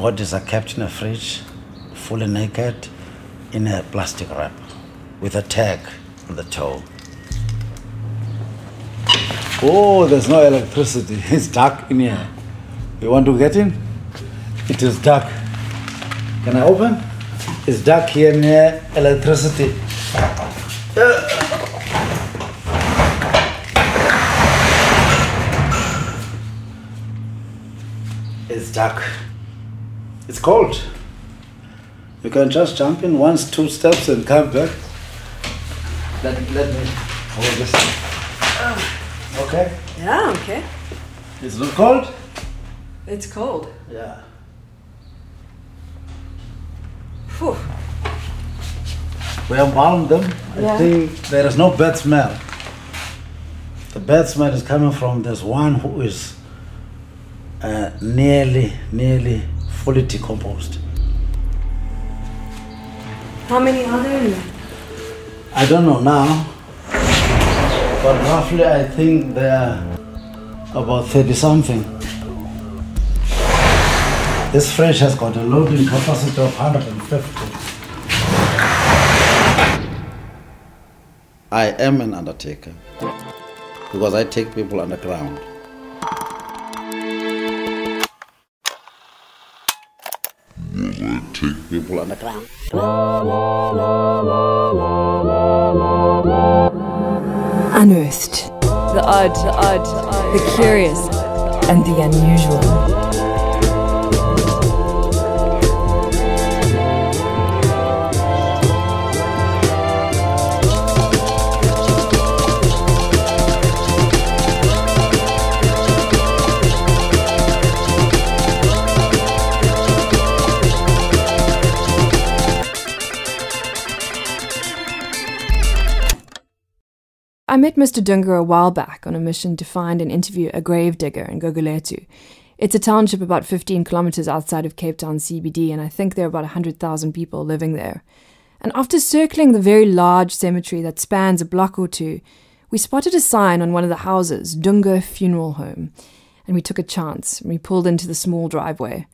bodies are kept in a fridge, fully naked, in a plastic wrap, with a tag on the toe. Oh, there's no electricity. It's dark in here. You want to get in? It is dark. Can I open? It's dark here near electricity. Uh. It's dark. It's cold. You can just jump in once, two steps and come back. Let, let me hold this. Okay? Yeah, okay. It's not cold? It's cold. Yeah. Phew. We embalmed them. I Yeah. think there is no bad smell. The bad smell is coming from this one who is uh, nearly, nearly fully decomposed. How many are there in there? I don't know now, but roughly I think there are about 30 something. This fridge has got a loading capacity of 150. I am an undertaker because I take people underground. Take people underground. Unearthed. The odd, the odd, the curious, and the unusual. I met Mr. Dunga a while back on a mission to find and interview a grave digger in Gugulethu. It's a township about 15 kilometers outside of Cape Town CBD, and I think there are about 100,000 people living there. And after circling the very large cemetery that spans a block or two, we spotted a sign on one of the houses, Dunga Funeral Home, and we took a chance. We pulled into the small driveway.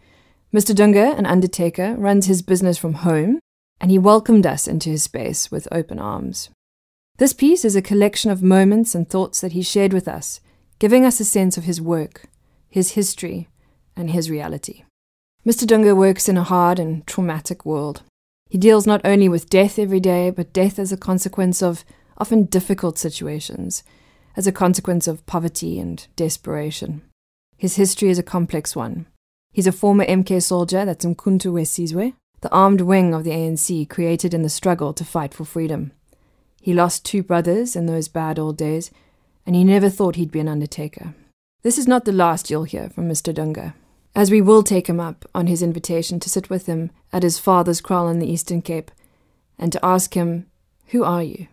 Mr. Dunga, an undertaker, runs his business from home, and he welcomed us into his space with open arms. This piece is a collection of moments and thoughts that he shared with us, giving us a sense of his work, his history, and his reality. Mr. Dunga works in a hard and traumatic world. He deals not only with death every day, but death as a consequence of often difficult situations, as a consequence of poverty and desperation. His history is a complex one. He's a former MK soldier, that's Mkhonto weSizwe, the armed wing of the ANC created in the struggle to fight for freedom. He lost two brothers in those bad old days, and he never thought he'd be an undertaker. This is not the last you'll hear from Mr. Dunga, as we will take him up on his invitation to sit with him at his father's kraal in the Eastern Cape and to ask him, Who are you?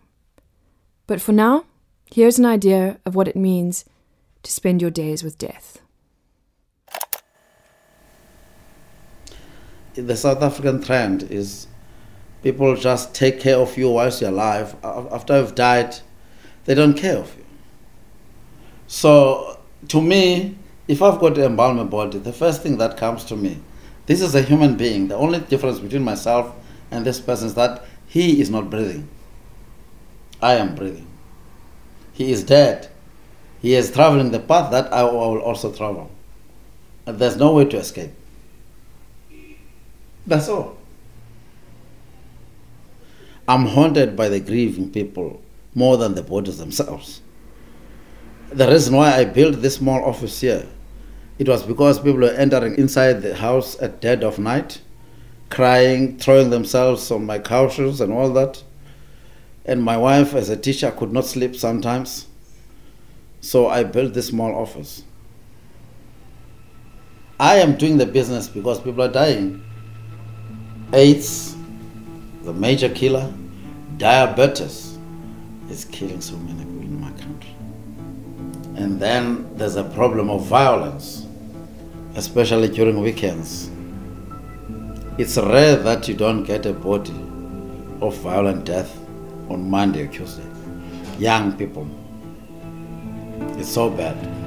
But for now, here's an idea of what it means to spend your days with death. The South African trend is people just take care of you whilst you're alive. After you've died, they don't care of you. So, to me, if I've got to embalm a body, the first thing that comes to me, this is a human being. The only difference between myself and this person is that he is not breathing. I am breathing. He is dead. He is traveling the path that I will also travel. And there's no way to escape. That's all. I'm haunted by the grieving people more than the bodies themselves. The reason why I built this small office here, it was because people were entering inside the house at dead of night, crying, throwing themselves on my couches and all that. And my wife, as a teacher, could not sleep sometimes. So I built this small office. I am doing the business because people are dying. AIDS, the major killer, diabetes is killing so many people in my country. And then there's a problem of violence, especially during weekends. It's rare that you don't get a body of violent death on Monday or Tuesday. Young people. It's so bad.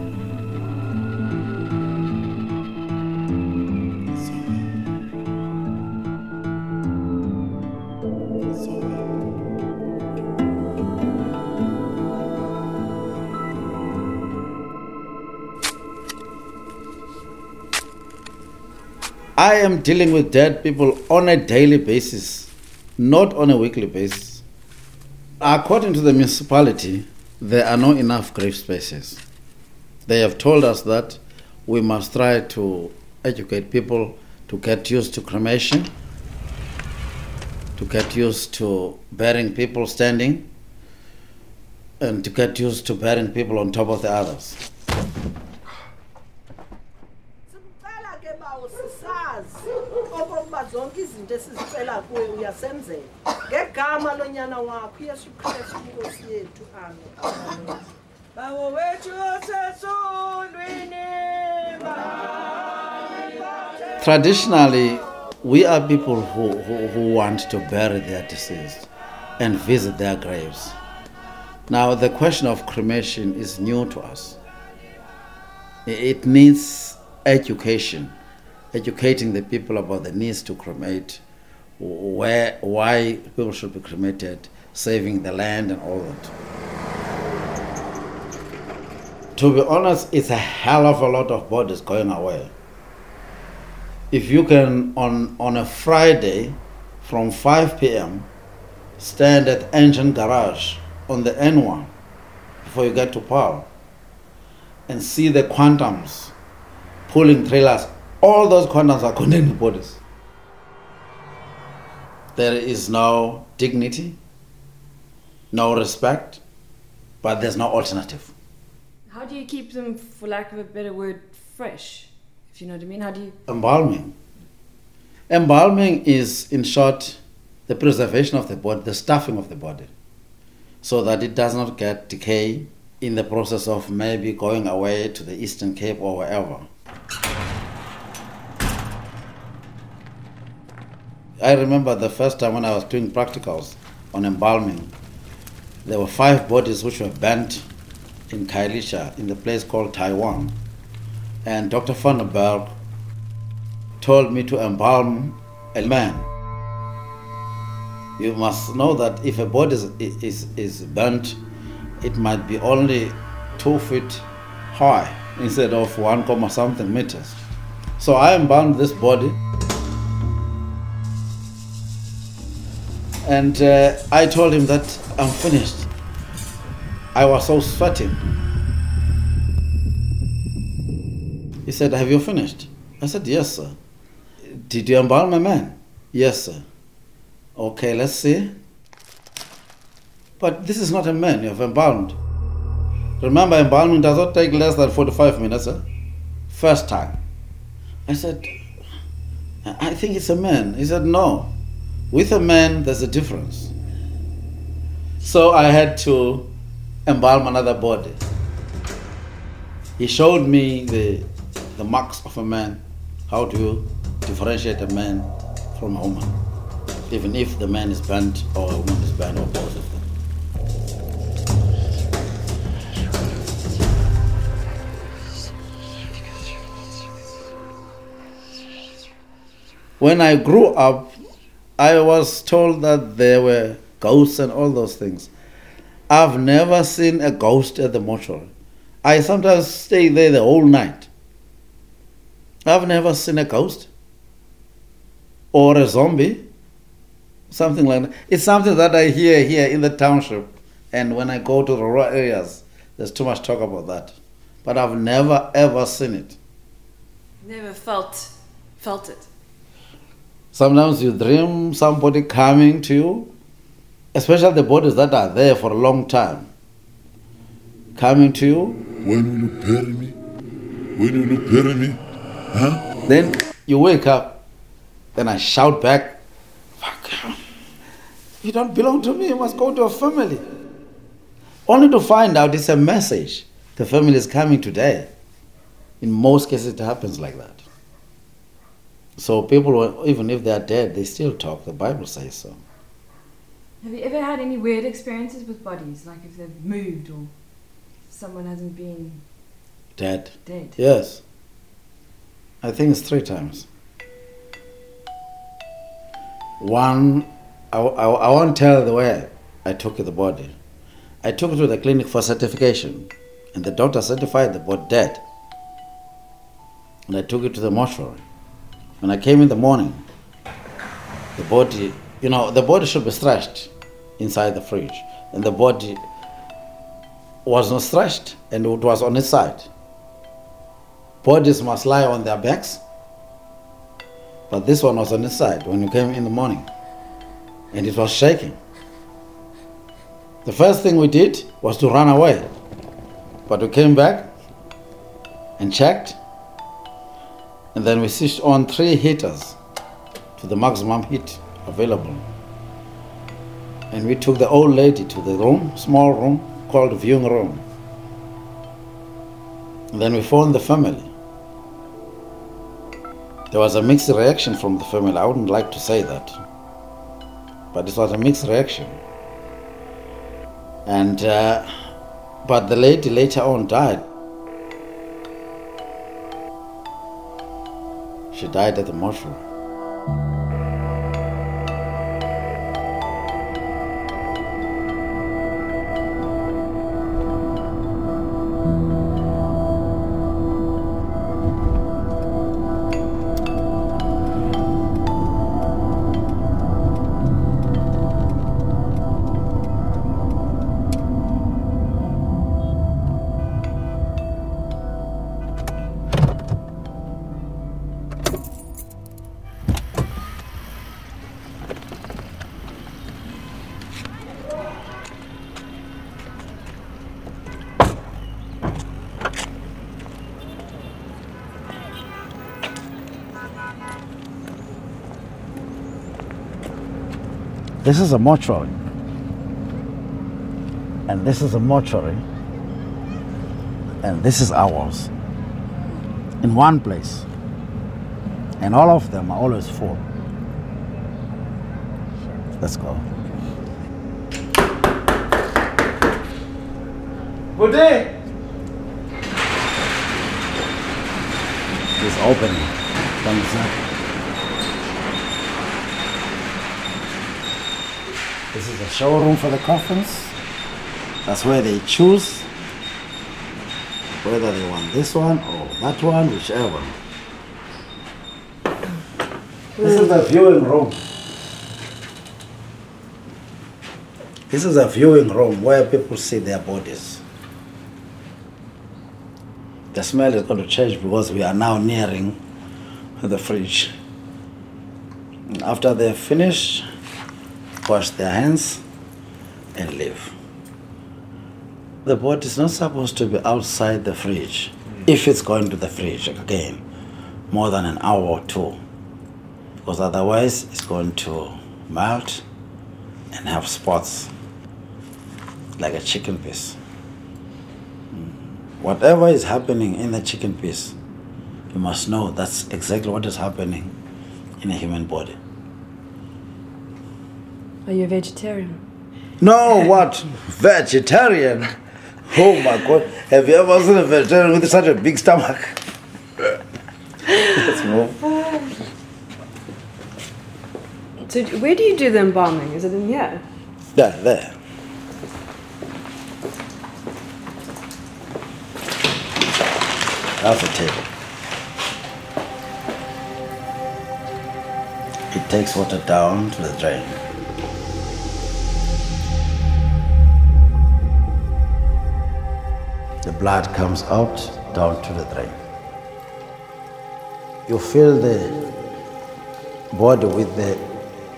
I am dealing with dead people on a daily basis, not on a weekly basis. According to the municipality, there are not enough grave spaces. They have told us that we must try to educate people to get used to cremation, to get used to burying people standing, and to get used to burying people on top of the others. Zonke izinto esizicela uyasenzela ngegama lonyana wakho uyesu kristu inkosi yethu. Bawo wethu Traditionally, we are people who, who, who want to bury their deceased and visit their graves. Now, the question of cremation is new to us. It needs education, educating the people about the needs to cremate, where, why people should be cremated, saving the land, and all that. To be honest, it's a hell of a lot of bodies going away if you can on on a Friday from 5 p.m. stand at Engen garage on the N1 before you get to Paarl and see the quantums pulling trailers, all those quantums are condemned bodies. There is no dignity, no respect, but there's no alternative. How do you keep them, for lack of a better word, fresh? If you know what I mean? How do you. Embalming. Embalming is, in short, the preservation of the body, the stuffing of the body, so that it does not get decay in the process of maybe going away to the Eastern Cape or wherever. I remember the first time when I was doing practicals on embalming, there were five bodies which were burnt in Khayelitsha in the place called Taiwan. And Dr. Vandenberg told me to embalm a man. You must know that if a body is, is, is burnt, it might be only two feet high instead of one comma something meters. So I embalmed this body. And uh, I told him that I'm finished. I was so sweating. He said, Have you finished? I said, Yes, sir. Did you embalm my man? Yes, sir. Okay, let's see. But this is not a man you have embalmed. Remember, embalming does not take less than 45 minutes, sir. First time. I said, I think it's a man. He said, No. With a man, there's a difference. So I had to embalm another body. He showed me the, the marks of a man. How do you differentiate a man from a woman? Even if the man is burnt or a woman is burnt or both of them. When I grew up, I was told that there were ghosts and all those things. I've never seen a ghost at the mortuary. I sometimes stay there the whole night. I've never seen a ghost or a zombie, something like that. It's something that I hear here in the township, and when I go to the rural areas, there's too much talk about that. But I've never ever seen it. Never felt felt it. Sometimes you dream somebody coming to you, especially the bodies that are there for a long time, coming to you. When will you bury me? When will you bury me? Huh? Then you wake up, then I shout back, Fuck, you don't belong to me, you must go to a family. Only to find out it's a message. The family is coming today. In most cases, it happens like that. So people, even if they are dead, they still talk. The Bible says so. Have you ever had any weird experiences with bodies? Like if they've moved or someone hasn't been Dead. dead? Yes. I think it's three times. One, I, I, I won't tell the way I took the body. I took it to the clinic for certification, and the doctor certified the body dead. And I took it to the mortuary When I came in the morning, the body, you know, the body should be stretched inside the fridge, and the body was not stretched and it was on its side. Bodies must lie on their backs, but this one was on its side when you came in the morning, and it was shaking. The first thing we did was to run away, but we came back and checked, and then we switched on three heaters to the maximum heat available. And we took the old lady to the room, small room called viewing room. And then we phoned the family. There was a mixed reaction from the family. I wouldn't like to say that, but it was a mixed reaction. And uh, but the lady later on died. She died at the mortuary. This is a mortuary. And this is a mortuary. And this is ours. In one place. And all of them are always full. Let's go. Good day. It's opening. Thumbs up. This is a showroom for the coffins. That's where they choose whether they want this one or that one, whichever. This is the viewing room. This is a viewing room where people see their bodies. The smell is going to change because we are now nearing the fridge. After they're finished, wash their hands and leave. The body is not supposed to be outside the fridge hmm. if it's going to the fridge again more than an hour or two because otherwise it's going to melt and have spots like a chicken piece. Hmm. Whatever is happening in the chicken piece, you must know that's exactly what is happening in a human body. Are you a vegetarian? No, what? Vegetarian? Oh my god. Have you ever seen a vegetarian with such a big stomach? Let's move. So, where do you do the embalming? Is it in here? There, there. That's the table. It takes water down to the drain. Blood comes out down to the drain. You fill the body with the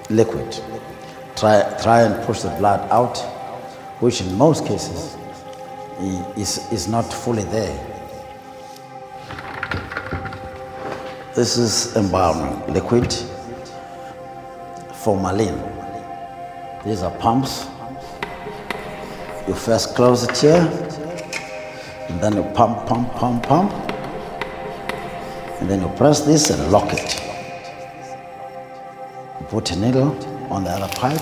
liquid. Try, try and push the blood out, which in most cases is, is not fully there. This is embalming liquid, formalin. These are pumps. You first close it here, and then you pump, pump, pump, pump, and then you press this and lock it. You put a needle on the other pipe,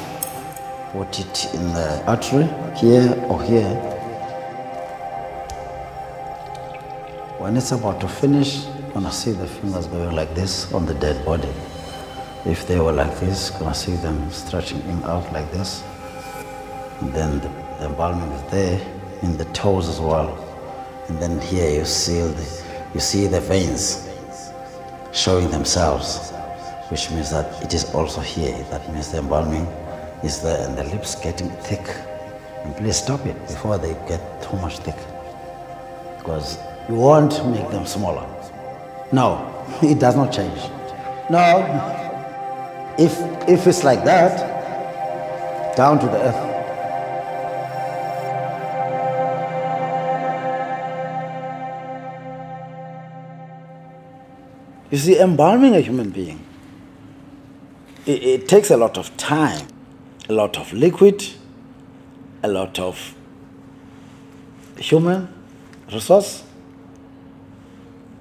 put it in the artery here or here. When it's about to finish, you're gonna see the fingers going like this on the dead body. If they were like this, gonna see them stretching in out like this. And then the, the embalming is there in the toes as well. And then here you see the, you see the veins showing themselves, which means that it is also here. That means the embalming is there and the lips getting thick. And please stop it before they get too much thick. Because you won't make them smaller. No, it does not change. No, if, if it's like that, down to the earth. You see, embalming a human being, it, it takes a lot of time, a lot of liquid, a lot of human resource,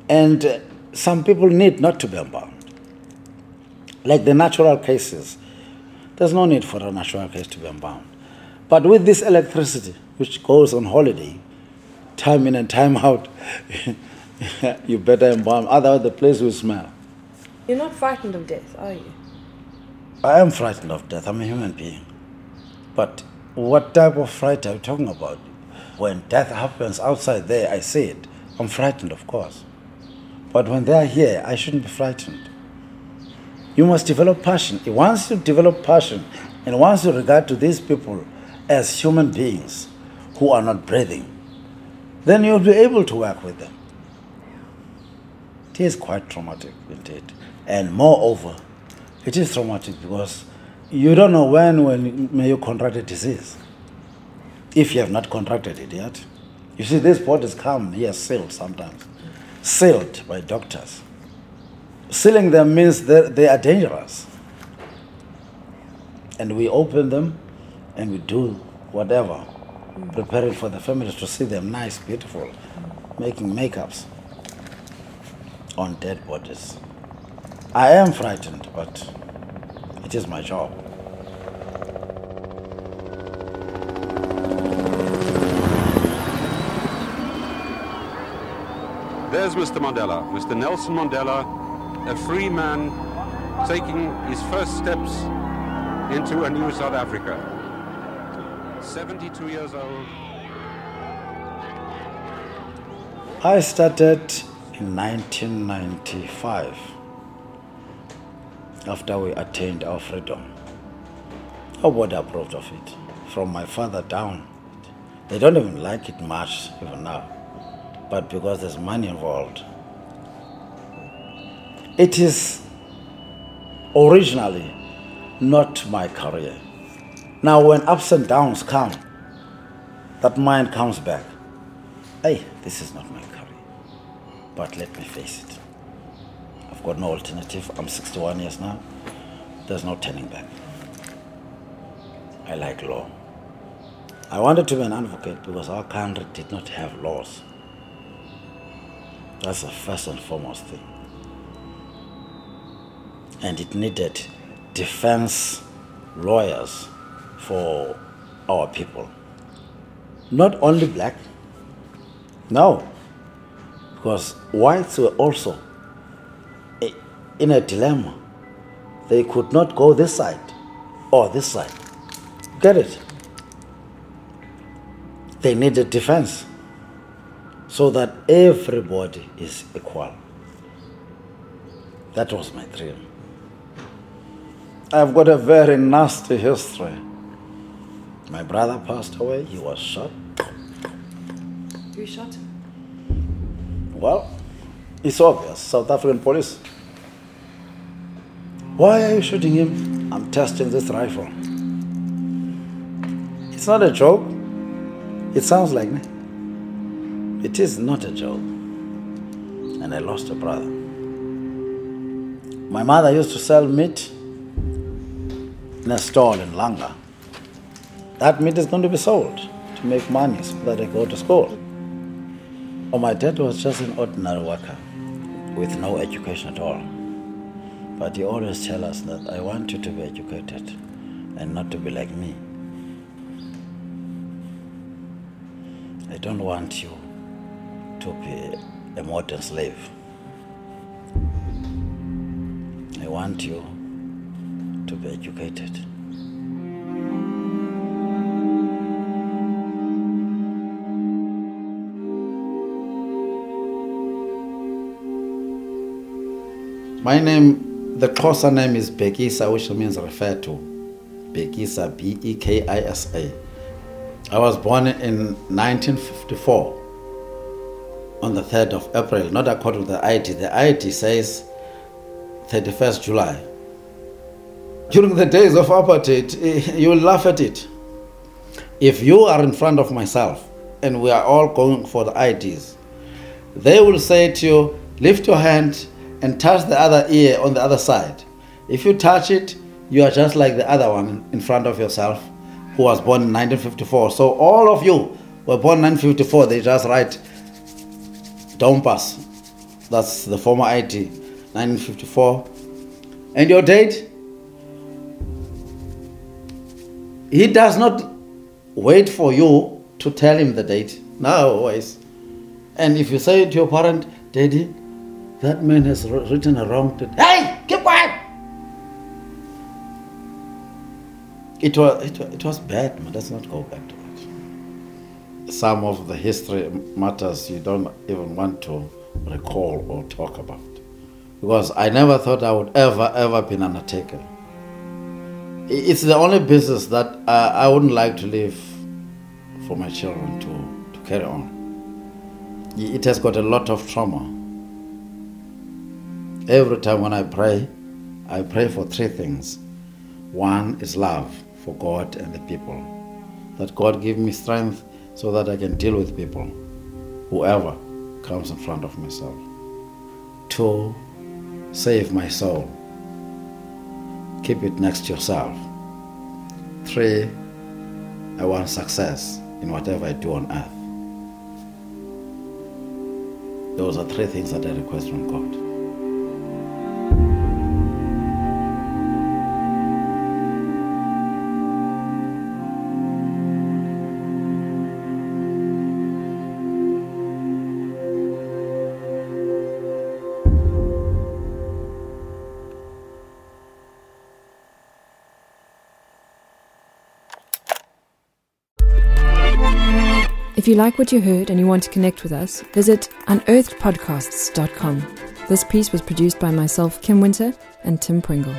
and uh, some people need not to be embalmed. Like the natural cases, there's no need for a natural case to be embalmed. But with this electricity, which goes on holiday, time in and time out, you better embalm, otherwise the place will smell. You're not frightened of death, are you? I am frightened of death. I'm a human being. But what type of fright are you talking about? When death happens outside there, I see it. I'm frightened, of course. But when they are here, I shouldn't be frightened. You must develop passion. Once you develop passion, and once you regard to these people as human beings who are not breathing, then you'll be able to work with them. It is quite traumatic, indeed. And moreover, it is traumatic because you don't know when when may you contract a disease. If you have not contracted it yet. You see, these bodies come here sealed sometimes, sealed by doctors. Sealing them means they are dangerous. And we open them and we do whatever, preparing for the families to see them nice, beautiful, making makeups on dead bodies. I am frightened, but it is my job. There's Mr. Mandela, Mr. Nelson Mandela, a free man taking his first steps into a new South Africa. 72 years old. I started in 1995 after we attained our freedom. Nobody approved of it, from my father down. They don't even like it much even now, but because there's money involved. It is originally not my career. Now, when ups and downs come, that mind comes back. Hey, this is not my career. But let me face it. I've got no alternative. I'm 61 years now. There's no turning back. I like law. I wanted to be an advocate because our country did not have laws. That's the first and foremost thing. And it needed defense lawyers for our people. Not only black, no, because whites were also in a dilemma. They could not go this side or this side. Get it? They needed defense so that everybody is equal. That was my dream. I've got a very nasty history. My brother passed away, he was shot. Who shot him? Well, it's obvious South African police. Why are you shooting him? I'm testing this rifle. It's not a joke. It sounds like me. It is not a joke. And I lost a brother. My mother used to sell meat in a stall in Langa. That meat is going to be sold to make money so that I go to school. Oh, my dad was just an ordinary worker with no education at all. But he always tell us that I want you to be educated and not to be like me. I don't want you to be a modern slave. I want you to be educated. My name, the Xhosa name is Bekisa, which means refer to. Bekisa, B E K I S A. I was born in 1954 on the 3rd of April, not according to the ID. The ID says 31st July. During the days of apartheid, eh, you laugh at it. If you are in front of myself and we are all going for the IDs, they will say to you, lift your hand and touch the other ear on the other side. If you touch it, you are just like the other one in front of yourself who was born in 1954. So all of you were born in 1954, they just write Dompas. That's the former ID, 1954. And your date? He does not wait for you to tell him the date. No, always. And if you say to your parent, Daddy, that man has written a wrong date. Hey, keep quiet! It was, it, wa- it was bad, man. Let's not go back to it. Some of the history matters you don't even want to recall or talk about. Because I never thought I would ever, ever be an undertaker. It's the only business that uh, I wouldn't like to leave for my children to, to carry on. It has got a lot of trauma. Every time when I pray, I pray for three things. One is love for God and the people. That God give me strength so that I can deal with people, whoever comes in front of myself. Two, save my soul. Keep it next to yourself. Three, I want success in whatever I do on earth. Those are three things that I request from God. If you like what you heard and you want to connect with us, visit unearthedpodcasts.com. This piece was produced by myself, Kim Winter, and Tim Pringle.